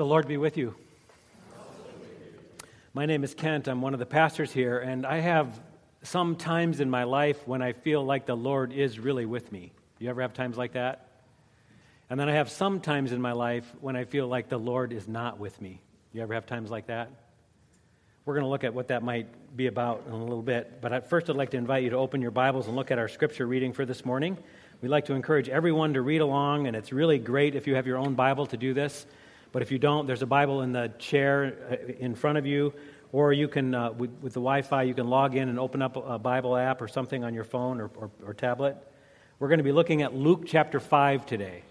The Lord be with you. My name is Kent. I'm one of the pastors here, and I have some times in my life when I feel like the Lord is really with me. You ever have times like that? And then I have some times in my life when I feel like the Lord is not with me. You ever have times like that? We're going to look at what that might be about in a little bit. But at first, I'd like to invite you to open your Bibles and look at our scripture reading for this morning. We'd like to encourage everyone to read along, and it's really great if you have your own Bible to do this. But if you don't, there's a Bible in the chair uh, in front of you, or you can, uh, with, with, the Wi Fi, you can log in and open up a Bible app or something on your phone or, or, or tablet. We're going to be looking at Luke chapter 5 today.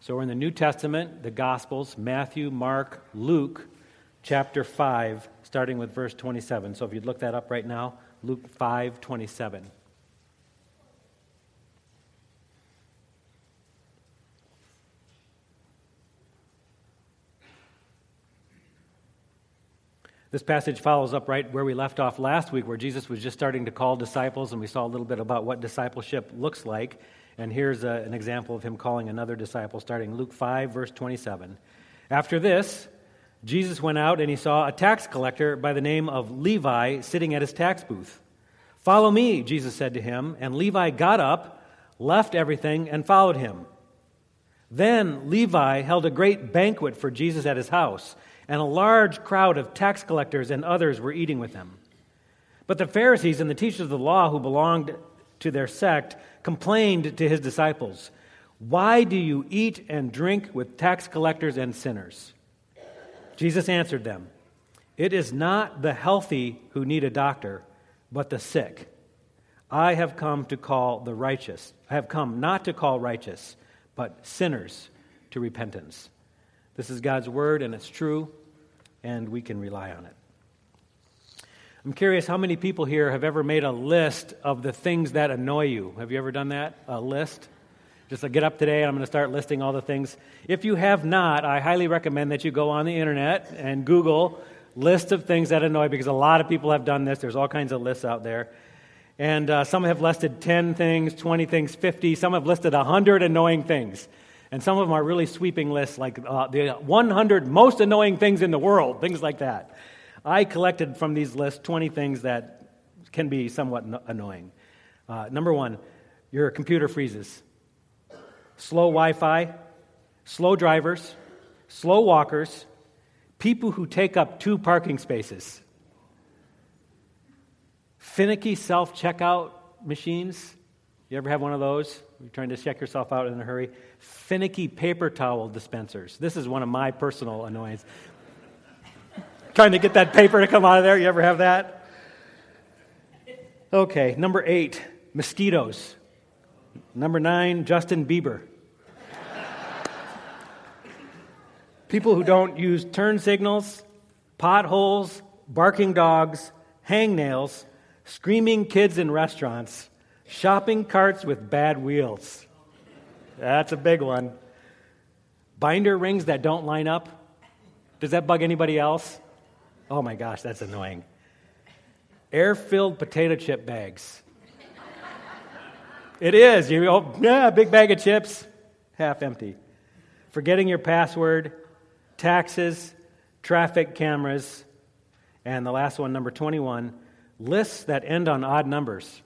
So we're in the New Testament, the Gospels, Matthew, Mark, Luke, chapter 5, starting with verse 27. So if you'd look that up right now, Luke 5 27. This passage follows up right where we left off last week, where Jesus was just starting to call disciples, and we saw a little bit about what discipleship looks like. And here's a, an example of him calling another disciple, starting Luke 5, verse 27. After this, Jesus went out and he saw a tax collector by the name of Levi sitting at his tax booth. Follow me, Jesus said to him, and Levi got up, left everything, and followed him. Then Levi held a great banquet for Jesus at his house and a large crowd of tax collectors and others were eating with him. But the Pharisees and the teachers of the law who belonged to their sect complained to his disciples, Why do you eat and drink with tax collectors and sinners? Jesus answered them, It is not the healthy who need a doctor, but the sick. I have come to call the righteous. I have come not to call righteous, but sinners to repentance. This is God's word, and it's true, and we can rely on it. I'm curious how many people here have ever made a list of the things that annoy you. Have you ever done that? A list? Just like get up today and I'm going to start listing all the things. If you have not, I highly recommend that you go on the internet and Google list of things that annoy because a lot of people have done this. There's all kinds of lists out there. And uh, some have listed 10 things, 20 things, 50. Some have listed 100 annoying things. And some of them are really sweeping lists, like uh, the 100 most annoying things in the world, things like that. I collected from these lists 20 things that can be somewhat annoying. Uh, number one, your computer freezes. Slow Wi Fi, slow drivers, slow walkers, people who take up two parking spaces, finicky self checkout machines. You ever have one of those? You're trying to check yourself out in a hurry. Finicky paper towel dispensers. This is one of my personal annoyances. trying to get that paper to come out of there. You ever have that? Okay, number eight, mosquitoes. Number nine, Justin Bieber. People who don't use turn signals, potholes, barking dogs, hangnails, screaming kids in restaurants, Shopping carts with bad wheels. That's a big one. Binder rings that don't line up. Does that bug anybody else? Oh my gosh, that's annoying. Air filled potato chip bags. it is. You oh, yeah, big bag of chips, half empty. Forgetting your password, taxes, traffic cameras, and the last one, number 21, lists that end on odd numbers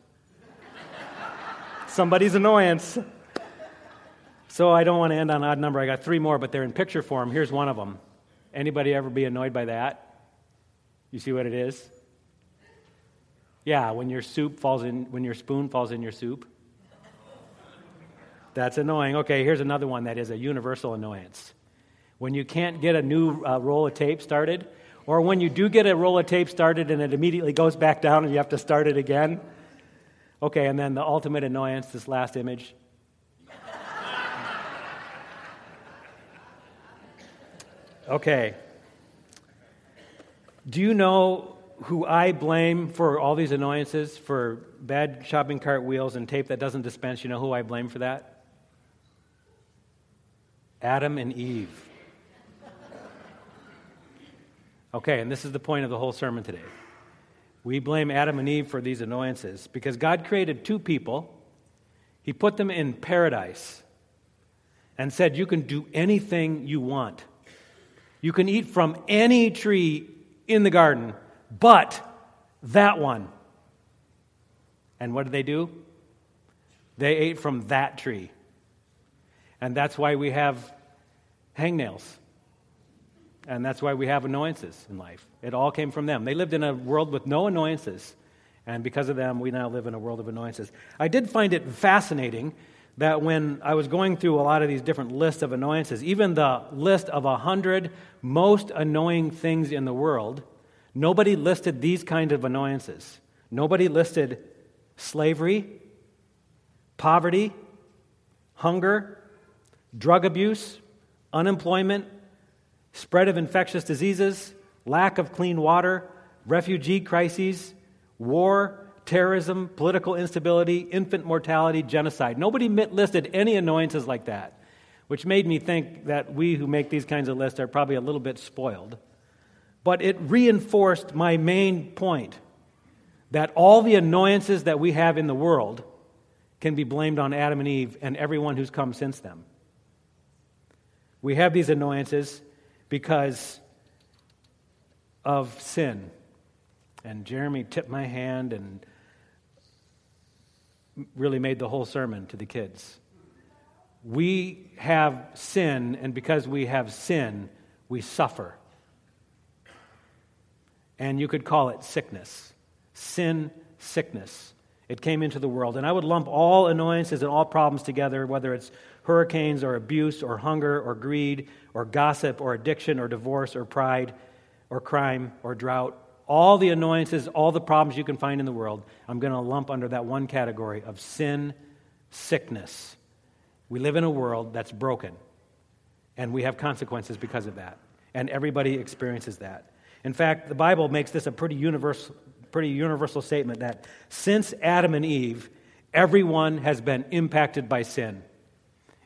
somebody's annoyance. So I don't want to end on an odd number. I got three more, but they're in picture form. Here's one of them. Anybody ever be annoyed by that? You see what it is? Yeah, when your soup falls in, when your spoon falls in your soup. That's annoying. Okay, here's another one that is a universal annoyance. When you can't get a new uh, roll of tape started, or when you do get a roll of tape started and it immediately goes back down and you have to start it again. Okay, and then the ultimate annoyance, this last image. Okay. Do you know who I blame for all these annoyances, for bad shopping cart wheels and tape that doesn't dispense? You know who I blame for that? Adam and Eve. Okay, and this is the point of the whole sermon today. We blame Adam and Eve for these annoyances because God created two people. He put them in paradise and said, You can do anything you want. You can eat from any tree in the garden, but that one. And what did they do? They ate from that tree. And that's why we have hangnails. And that's why we have annoyances in life. It all came from them. They lived in a world with no annoyances. And because of them, we now live in a world of annoyances. I did find it fascinating that when I was going through a lot of these different lists of annoyances, even the list of a hundred most annoying things in the world, nobody listed these kind of annoyances. Nobody listed slavery, poverty, hunger, drug abuse, unemployment, spread of infectious diseases, lack of clean water, refugee crises, war, terrorism, political instability, infant mortality, genocide. Nobody listed any annoyances like that, which made me think that we who make these kinds of lists are probably a little bit spoiled. But it reinforced my main point that all the annoyances that we have in the world can be blamed on Adam and Eve and everyone who's come since them. We have these annoyances because of sin. And Jeremy tipped my hand and really made the whole sermon to the kids. We have sin, and because we have sin, we suffer. And you could call it sickness. Sin, sickness. It came into the world. And I would lump all annoyances and all problems together, whether it's hurricanes or abuse or hunger or greed or gossip or addiction or divorce or pride or crime or drought all the annoyances, all the problems you can find in the world, I'm going to lump under that one category of sin, sickness. We live in a world that's broken, and we have consequences because of that. And everybody experiences that. In fact, the Bible makes this a pretty universal, pretty universal statement that since Adam and Eve, everyone has been impacted by sin.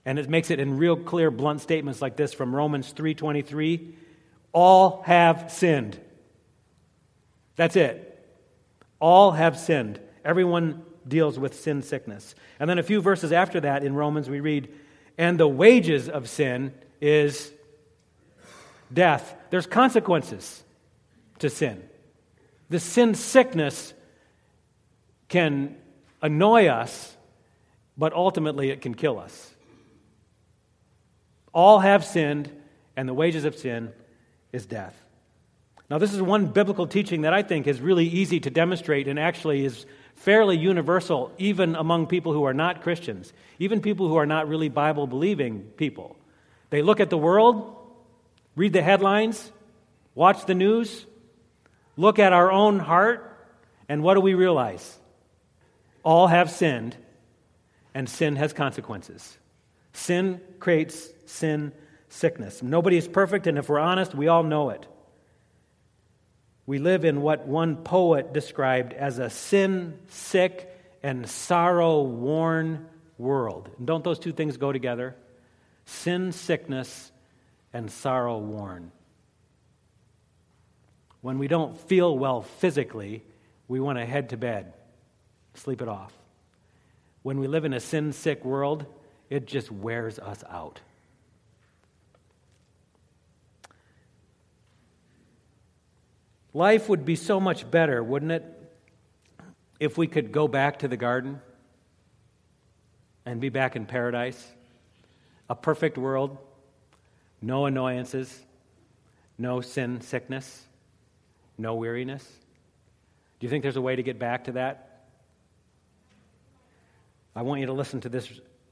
And it makes it in real clear, blunt statements like this from Romans 3:23, all have sinned that's it. All have sinned. Everyone deals with sin sickness. And then a few verses after that in Romans, we read, And the wages of sin is death. There's consequences to sin. The sin sickness can annoy us, but ultimately it can kill us. All have sinned, and the wages of sin is death. Now, this is one biblical teaching that I think is really easy to demonstrate and actually is fairly universal, even among people who are not Christians, even people who are not really Bible believing people. They look at the world, read the headlines, watch the news, look at our own heart, and what do we realize? All have sinned, and sin has consequences. Sin creates sin sickness. Nobody is perfect, and if we're honest, we all know it. We live in what one poet described as a sin sick and sorrow worn world. And don't those two things go together? Sin sickness and sorrow worn. When we don't feel well physically, we want to head to bed, sleep it off. When we live in a sin sick world, it just wears us out. Life would be so much better, wouldn't it, if we could go back to the garden and be back in paradise? A perfect world, no annoyances, no sin, sickness, no weariness. Do you think there's a way to get back to that? I want you to listen to this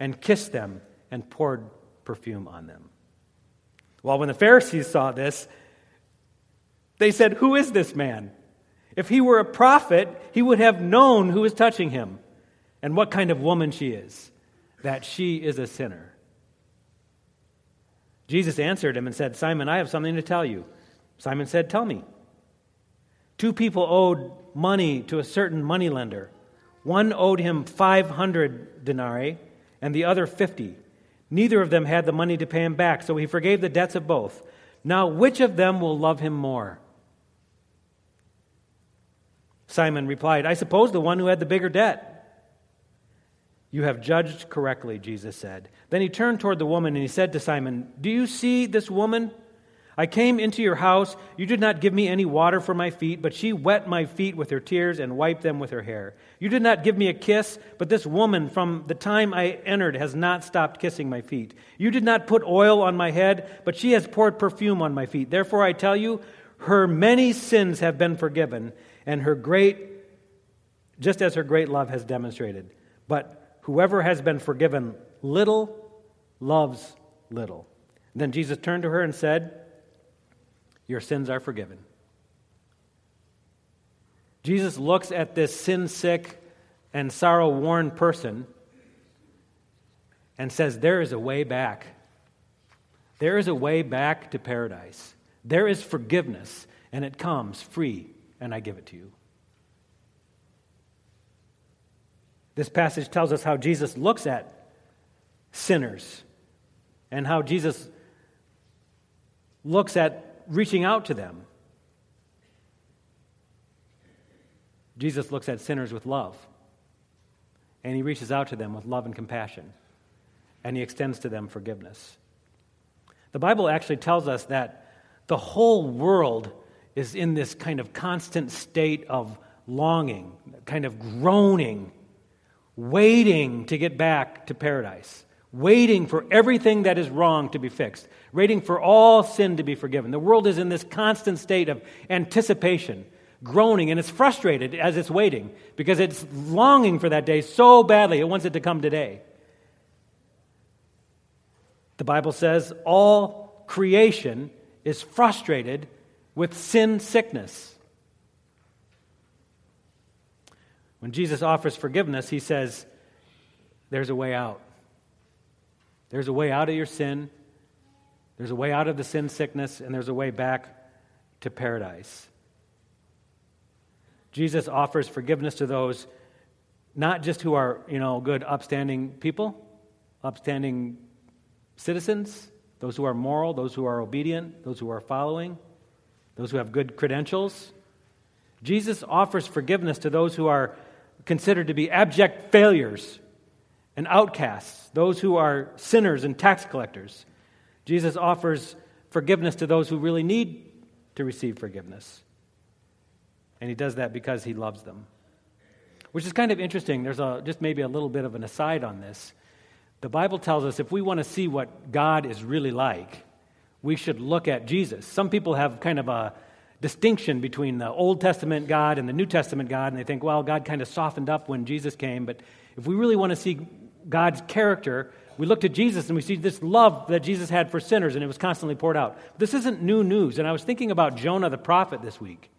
and kissed them and poured perfume on them. Well, when the Pharisees saw this, they said, Who is this man? If he were a prophet, he would have known who was touching him and what kind of woman she is, that she is a sinner. Jesus answered him and said, Simon, I have something to tell you. Simon said, Tell me. Two people owed money to a certain moneylender. One owed him 500 denarii and the other 50. Neither of them had the money to pay him back, so he forgave the debts of both. Now, which of them will love him more? Simon replied, I suppose the one who had the bigger debt. You have judged correctly, Jesus said. Then he turned toward the woman and he said to Simon, Do you see this woman? I came into your house. You did not give me any water for my feet, but she wet my feet with her tears and wiped them with her hair. You did not give me a kiss, but this woman from the time I entered has not stopped kissing my feet. You did not put oil on my head, but she has poured perfume on my feet. Therefore I tell you, her many sins have been forgiven, and her great, just as her great love has demonstrated. But Whoever has been forgiven little loves little. Then Jesus turned to her and said, Your sins are forgiven. Jesus looks at this sin sick and sorrow worn person and says, There is a way back. There is a way back to paradise. There is forgiveness, and it comes free, and I give it to you. This passage tells us how Jesus looks at sinners and how Jesus looks at reaching out to them. Jesus looks at sinners with love, and he reaches out to them with love and compassion, and he extends to them forgiveness. The Bible actually tells us that the whole world is in this kind of constant state of longing, kind of groaning waiting to get back to paradise, waiting for everything that is wrong to be fixed, waiting for all sin to be forgiven. The world is in this constant state of anticipation, groaning, and it's frustrated as it's waiting because it's longing for that day so badly, it wants it to come today. The Bible says all creation is frustrated with sin sickness. When Jesus offers forgiveness, he says, There's a way out. There's a way out of your sin, there's a way out of the sin sickness, and there's a way back to paradise. Jesus offers forgiveness to those not just who are, you know, good, upstanding people, upstanding citizens, those who are moral, those who are obedient, those who are following, those who have good credentials. Jesus offers forgiveness to those who are considered to be abject failures and outcasts, those who are sinners and tax collectors. Jesus offers forgiveness to those who really need to receive forgiveness. And he does that because he loves them. Which is kind of interesting. There's a, just maybe a little bit of an aside on this. The Bible tells us if we want to see what God is really like, we should look at Jesus. Some people have kind of a distinction between the Old Testament God and the New Testament God, and they think, well, God kind of softened up when Jesus came. But if we really want to see God's character, we look to Jesus and we see this love that Jesus had for sinners, and it was constantly poured out. This isn't new news. And I was thinking about Jonah the prophet this week.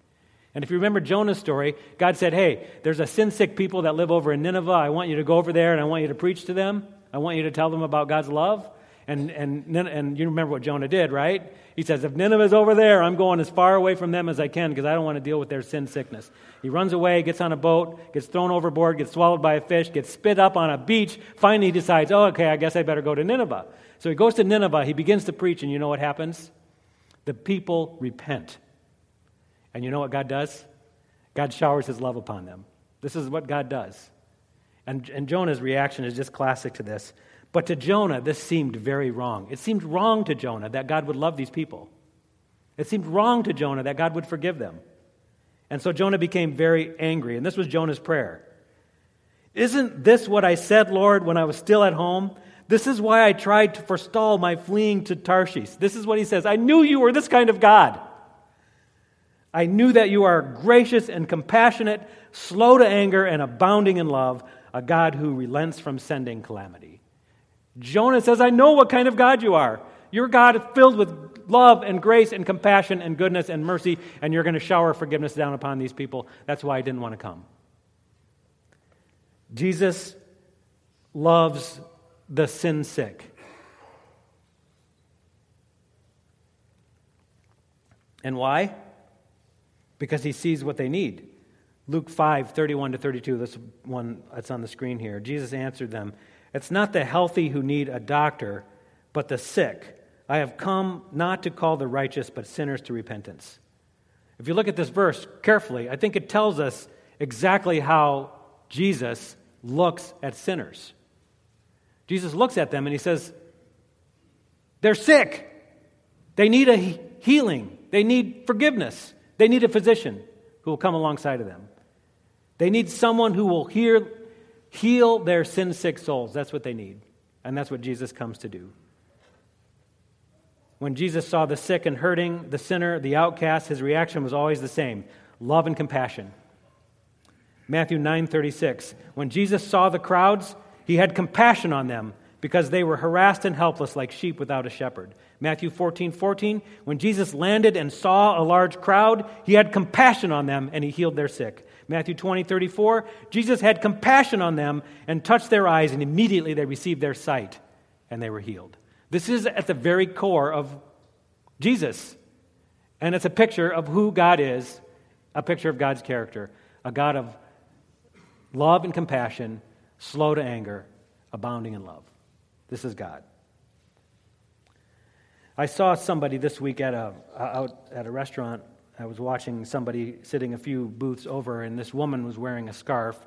And if you remember Jonah's story, God said, Hey, there's a sin sick people that live over in Nineveh. I want you to go over there and I want you to preach to them. I want you to tell them about God's love. And, and, and you remember what Jonah did, right? He says, If Nineveh's over there, I'm going as far away from them as I can because I don't want to deal with their sin sickness. He runs away, gets on a boat, gets thrown overboard, gets swallowed by a fish, gets spit up on a beach. Finally, he decides, Oh, okay, I guess I better go to Nineveh. So he goes to Nineveh, he begins to preach, and you know what happens? The people repent. And you know what God does? God showers his love upon them. This is what God does. And, and Jonah's reaction is just classic to this. But to Jonah, this seemed very wrong. It seemed wrong to Jonah that God would love these people. It seemed wrong to Jonah that God would forgive them. And so Jonah became very angry. And this was Jonah's prayer Isn't this what I said, Lord, when I was still at home? This is why I tried to forestall my fleeing to Tarshish. This is what he says I knew you were this kind of God. I knew that you are gracious and compassionate, slow to anger, and abounding in love, a God who relents from sending calamity. Jonah says, I know what kind of God you are. Your God is filled with love and grace and compassion and goodness and mercy, and you're going to shower forgiveness down upon these people. That's why I didn't want to come. Jesus loves the sin sick. And why? Because he sees what they need. Luke 5, 31 to 32, this one that's on the screen here. Jesus answered them, It's not the healthy who need a doctor, but the sick. I have come not to call the righteous, but sinners to repentance. If you look at this verse carefully, I think it tells us exactly how Jesus looks at sinners. Jesus looks at them and he says, They're sick. They need a healing. They need forgiveness. They need a physician who will come alongside of them. They need someone who will hear, heal their sin sick souls. That's what they need. And that's what Jesus comes to do. When Jesus saw the sick and hurting, the sinner, the outcast, his reaction was always the same love and compassion. Matthew 9:36 When Jesus saw the crowds, he had compassion on them because they were harassed and helpless like sheep without a shepherd. Matthew 14, 14, when Jesus landed and saw a large crowd, he had compassion on them and he healed their sick. Matthew 20, 34, Jesus had compassion on them and touched their eyes, and immediately they received their sight and they were healed. This is at the very core of Jesus. And it's a picture of who God is, a picture of God's character, a God of love and compassion, slow to anger, abounding in love. This is God. I saw somebody this week at a, out at a restaurant. I was watching somebody sitting a few booths over, and this woman was wearing a scarf.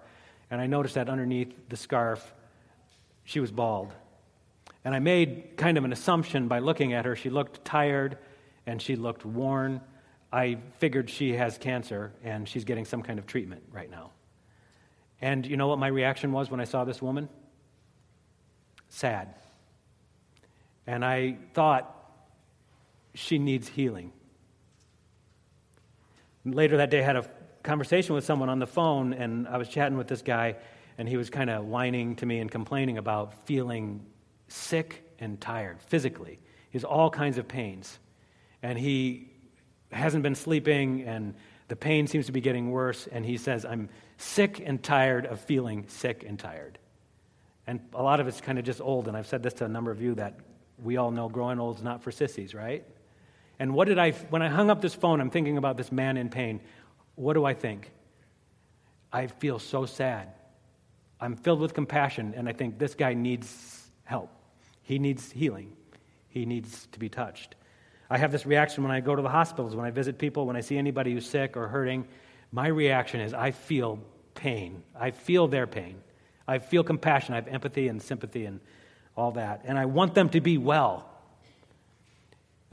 And I noticed that underneath the scarf, she was bald. And I made kind of an assumption by looking at her. She looked tired and she looked worn. I figured she has cancer and she's getting some kind of treatment right now. And you know what my reaction was when I saw this woman? sad. And I thought, she needs healing. Later that day, I had a conversation with someone on the phone, and I was chatting with this guy, and he was kind of whining to me and complaining about feeling sick and tired physically. He has all kinds of pains. And he hasn't been sleeping, and the pain seems to be getting worse. And he says, I'm sick and tired of feeling sick and tired. And a lot of it's kind of just old, and I've said this to a number of you that we all know growing old is not for sissies, right? And what did I, when I hung up this phone, I'm thinking about this man in pain. What do I think? I feel so sad. I'm filled with compassion, and I think this guy needs help. He needs healing, he needs to be touched. I have this reaction when I go to the hospitals, when I visit people, when I see anybody who's sick or hurting. My reaction is I feel pain, I feel their pain. I feel compassion. I have empathy and sympathy and all that. And I want them to be well.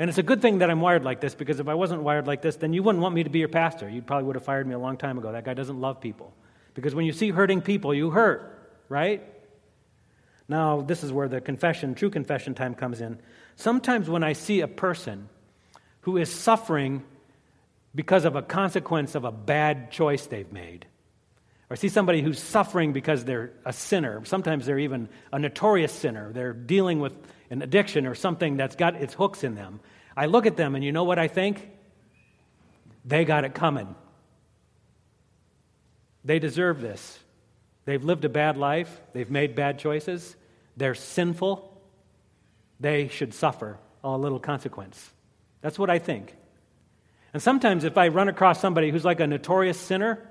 And it's a good thing that I'm wired like this because if I wasn't wired like this, then you wouldn't want me to be your pastor. You probably would have fired me a long time ago. That guy doesn't love people. Because when you see hurting people, you hurt, right? Now, this is where the confession, true confession time comes in. Sometimes when I see a person who is suffering because of a consequence of a bad choice they've made, or see somebody who's suffering because they're a sinner. Sometimes they're even a notorious sinner. They're dealing with an addiction or something that's got its hooks in them. I look at them and you know what I think? They got it coming. They deserve this. They've lived a bad life, they've made bad choices, they're sinful. They should suffer a little consequence. That's what I think. And sometimes if I run across somebody who's like a notorious sinner,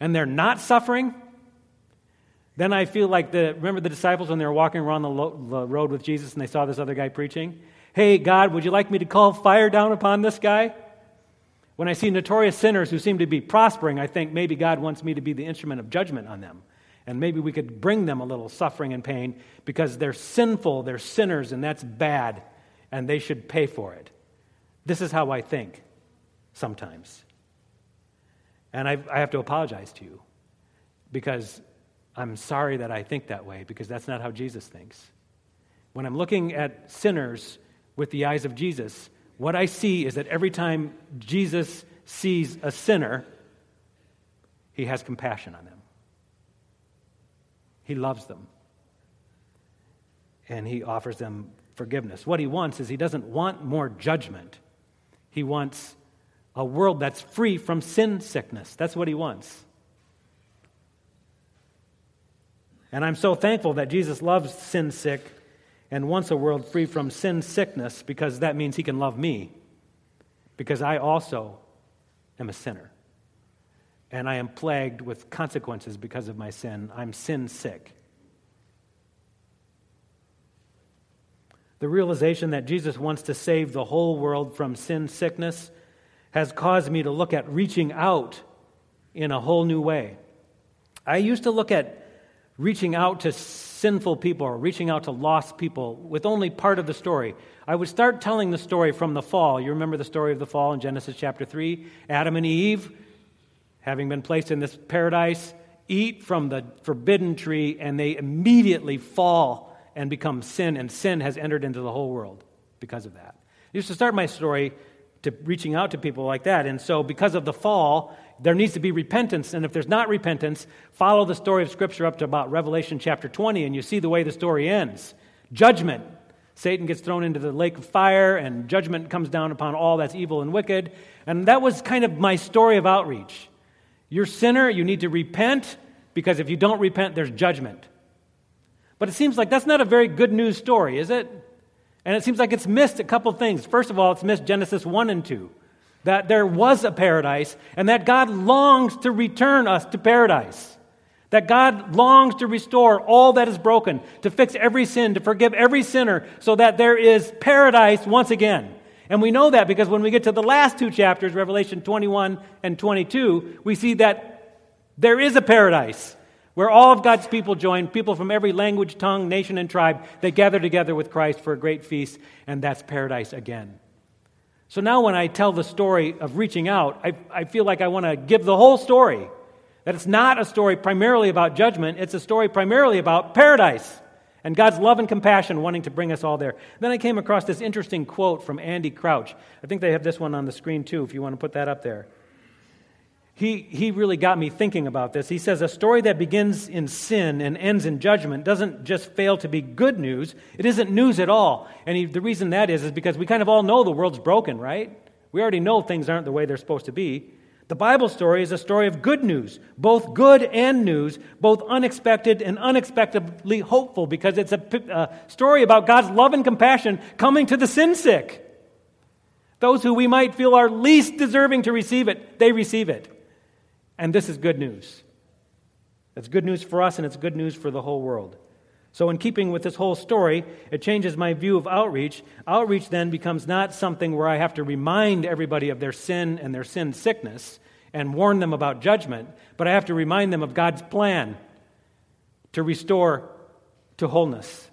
and they're not suffering, then I feel like the remember the disciples when they were walking around the, lo- the road with Jesus and they saw this other guy preaching? Hey, God, would you like me to call fire down upon this guy? When I see notorious sinners who seem to be prospering, I think maybe God wants me to be the instrument of judgment on them. And maybe we could bring them a little suffering and pain because they're sinful, they're sinners, and that's bad, and they should pay for it. This is how I think sometimes. And I, I have to apologize to you because I'm sorry that I think that way because that's not how Jesus thinks. When I'm looking at sinners with the eyes of Jesus, what I see is that every time Jesus sees a sinner, he has compassion on them. He loves them. And he offers them forgiveness. What he wants is he doesn't want more judgment, he wants a world that's free from sin sickness. That's what he wants. And I'm so thankful that Jesus loves sin sick and wants a world free from sin sickness because that means he can love me. because I also am a sinner. And I am plagued with consequences because of my sin. I'm sin sick. The realization that Jesus wants to save the whole world from sin sickness has caused me to look at reaching out in a whole new way. I used to look at reaching out to sinful people or reaching out to lost people with only part of the story. I would start telling the story from the fall. You remember the story of the fall in Genesis chapter 3? Adam and Eve, having been placed in this paradise, eat from the forbidden tree and they immediately fall and become sin, and sin has entered into the whole world because of that. I used to start my story to reaching out to people like that. And so, because of the fall, there needs to be repentance. And if there's not repentance, follow the story of Scripture up to about Revelation chapter 20, and you see the way the story ends judgment. Satan gets thrown into the lake of fire, and judgment comes down upon all that's evil and wicked. And that was kind of my story of outreach. You're sinner, you need to repent, because if you don't repent, there's judgment. But it seems like that's not a very good news story, is it? And it seems like it's missed a couple things. First of all, it's missed Genesis 1 and 2 that there was a paradise and that God longs to return us to paradise. That God longs to restore all that is broken, to fix every sin, to forgive every sinner, so that there is paradise once again. And we know that because when we get to the last two chapters, Revelation 21 and 22, we see that there is a paradise where all of God's people join, people from every language, tongue, nation, and tribe. They gather together with Christ for a great feast, and that's paradise again. So now, when I tell the story of reaching out, I, I feel like I want to give the whole story. That it's not a story primarily about judgment, it's a story primarily about paradise and God's love and compassion wanting to bring us all there. Then I came across this interesting quote from Andy Crouch. I think they have this one on the screen too, if you want to put that up there he, he really got me thinking about this. He says, A story that begins in sin and ends in judgment doesn't just fail to be good news, it isn't news at all. And he, the reason that is, is because we kind of all know the world's broken, right? We already know things aren't the way they're supposed to be. The Bible story is a story of good news, both good and news, both unexpected and unexpectedly hopeful, because it's a, a story about God's love and compassion coming to the sin sick. Those who we might feel are least deserving to receive it, they receive it. And this is good news. It's good news for us, and it's good news for the whole world. So, in keeping with this whole story, it changes my view of outreach. Outreach then becomes not something where I have to remind everybody of their sin and their sin sickness and warn them about judgment, but I have to remind them of God's plan to restore to wholeness,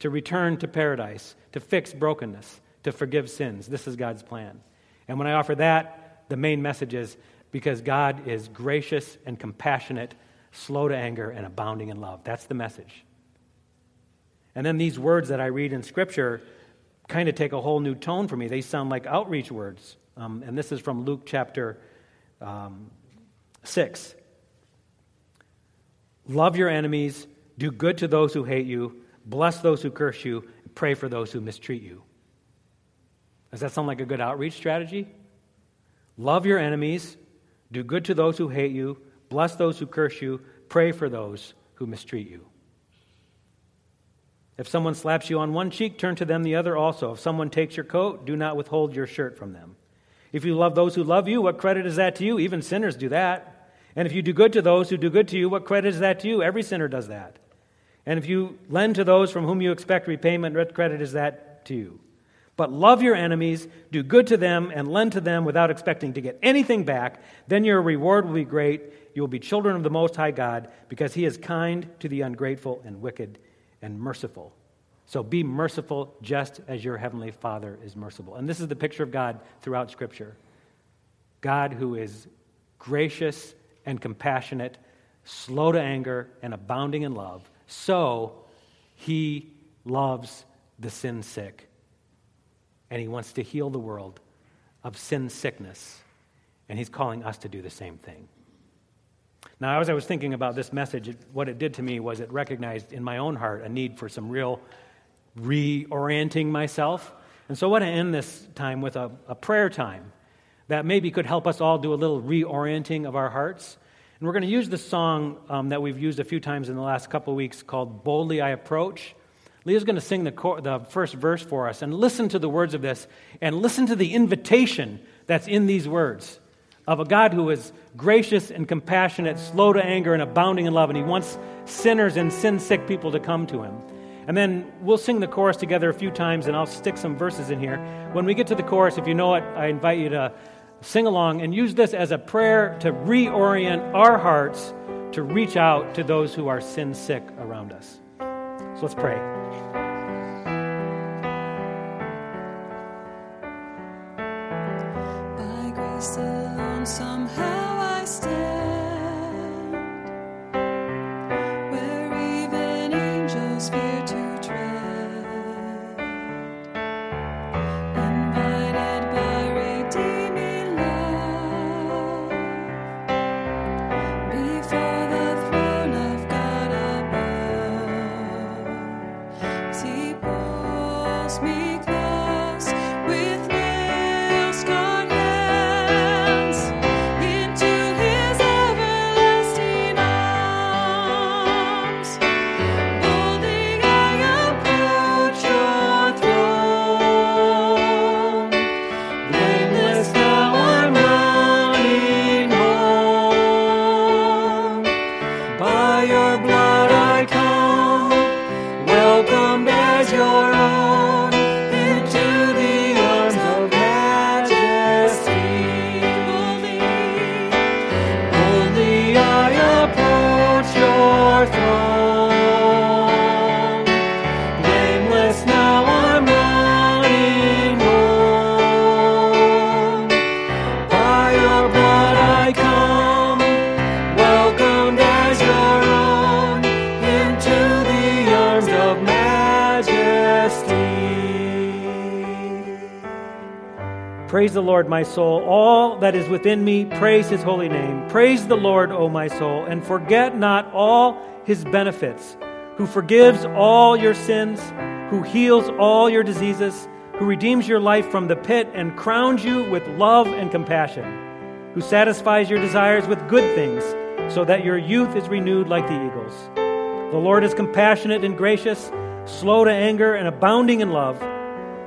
to return to paradise, to fix brokenness, to forgive sins. This is God's plan. And when I offer that, the main message is because God is gracious and compassionate, slow to anger, and abounding in love. That's the message. And then these words that I read in Scripture kind of take a whole new tone for me. They sound like outreach words. Um, and this is from Luke chapter um, 6. Love your enemies, do good to those who hate you, bless those who curse you, pray for those who mistreat you. Does that sound like a good outreach strategy? Love your enemies, do good to those who hate you, bless those who curse you, pray for those who mistreat you. If someone slaps you on one cheek, turn to them the other also. If someone takes your coat, do not withhold your shirt from them. If you love those who love you, what credit is that to you? Even sinners do that. And if you do good to those who do good to you, what credit is that to you? Every sinner does that. And if you lend to those from whom you expect repayment, what credit is that to you? But love your enemies, do good to them, and lend to them without expecting to get anything back. Then your reward will be great. You will be children of the Most High God, because He is kind to the ungrateful and wicked and merciful. So be merciful just as your Heavenly Father is merciful. And this is the picture of God throughout Scripture God who is gracious and compassionate, slow to anger, and abounding in love. So He loves the sin sick and He wants to heal the world of sin sickness. And He's calling us to do the same thing. Now, as I was thinking about this message, what it did to me was it recognized in my own heart a need for some real reorienting myself. And so I want to end this time with a, a prayer time that maybe could help us all do a little reorienting of our hearts. And we're going to use the song um, that we've used a few times in the last couple weeks called Boldly I Approach. Leah's going to sing the, the first verse for us and listen to the words of this and listen to the invitation that's in these words of a God who is gracious and compassionate, slow to anger, and abounding in love. And he wants sinners and sin sick people to come to him. And then we'll sing the chorus together a few times, and I'll stick some verses in here. When we get to the chorus, if you know it, I invite you to sing along and use this as a prayer to reorient our hearts to reach out to those who are sin sick around us. So let's pray. Alone, somehow Praise the Lord, my soul. All that is within me, praise his holy name. Praise the Lord, O my soul, and forget not all his benefits, who forgives all your sins, who heals all your diseases, who redeems your life from the pit and crowns you with love and compassion, who satisfies your desires with good things, so that your youth is renewed like the eagles. The Lord is compassionate and gracious, slow to anger, and abounding in love.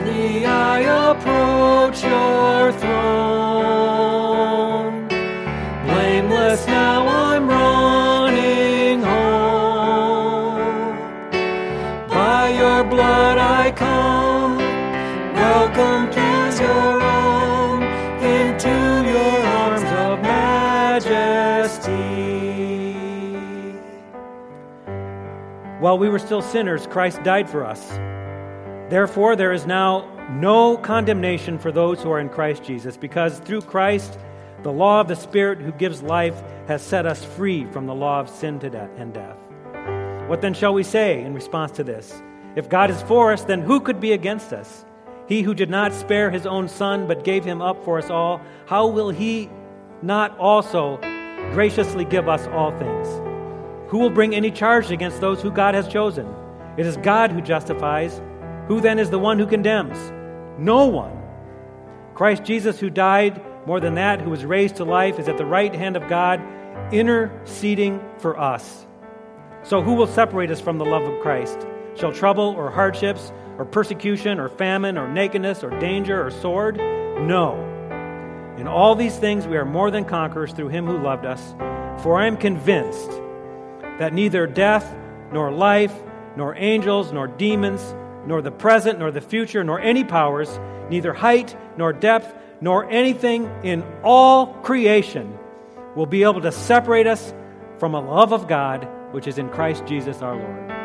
Boldly I approach your throne. Blameless now I'm running home. By your blood I come, your own into your arms of majesty. While we were still sinners, Christ died for us. Therefore, there is now no condemnation for those who are in Christ Jesus, because through Christ, the law of the Spirit who gives life has set us free from the law of sin to death and death. What then shall we say in response to this? If God is for us, then who could be against us? He who did not spare his own son, but gave him up for us all, how will he not also graciously give us all things? Who will bring any charge against those who God has chosen? It is God who justifies. Who then is the one who condemns? No one. Christ Jesus, who died, more than that, who was raised to life, is at the right hand of God, interceding for us. So who will separate us from the love of Christ? Shall trouble or hardships or persecution or famine or nakedness or danger or sword? No. In all these things we are more than conquerors through him who loved us. For I am convinced that neither death, nor life, nor angels, nor demons, nor the present, nor the future, nor any powers, neither height, nor depth, nor anything in all creation will be able to separate us from a love of God which is in Christ Jesus our Lord.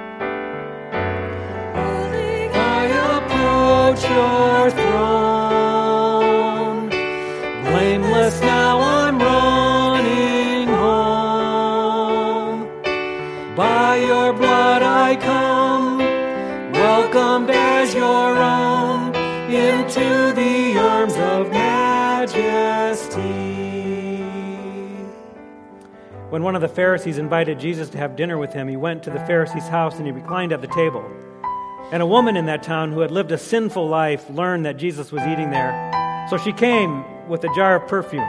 One of the Pharisees invited Jesus to have dinner with him, he went to the Pharisee's house and he reclined at the table. And a woman in that town who had lived a sinful life learned that Jesus was eating there. So she came with a jar of perfume.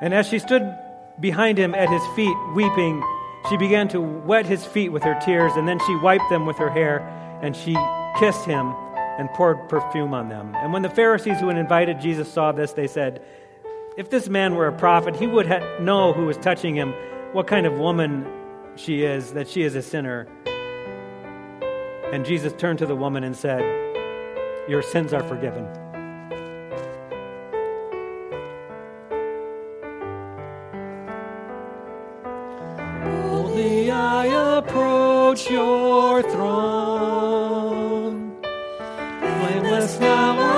And as she stood behind him at his feet, weeping, she began to wet his feet with her tears, and then she wiped them with her hair, and she kissed him and poured perfume on them. And when the Pharisees who had invited Jesus saw this, they said, If this man were a prophet, he would know who was touching him, what kind of woman she is, that she is a sinner. And Jesus turned to the woman and said, Your sins are forgiven. Boldly I approach your throne. Blameless now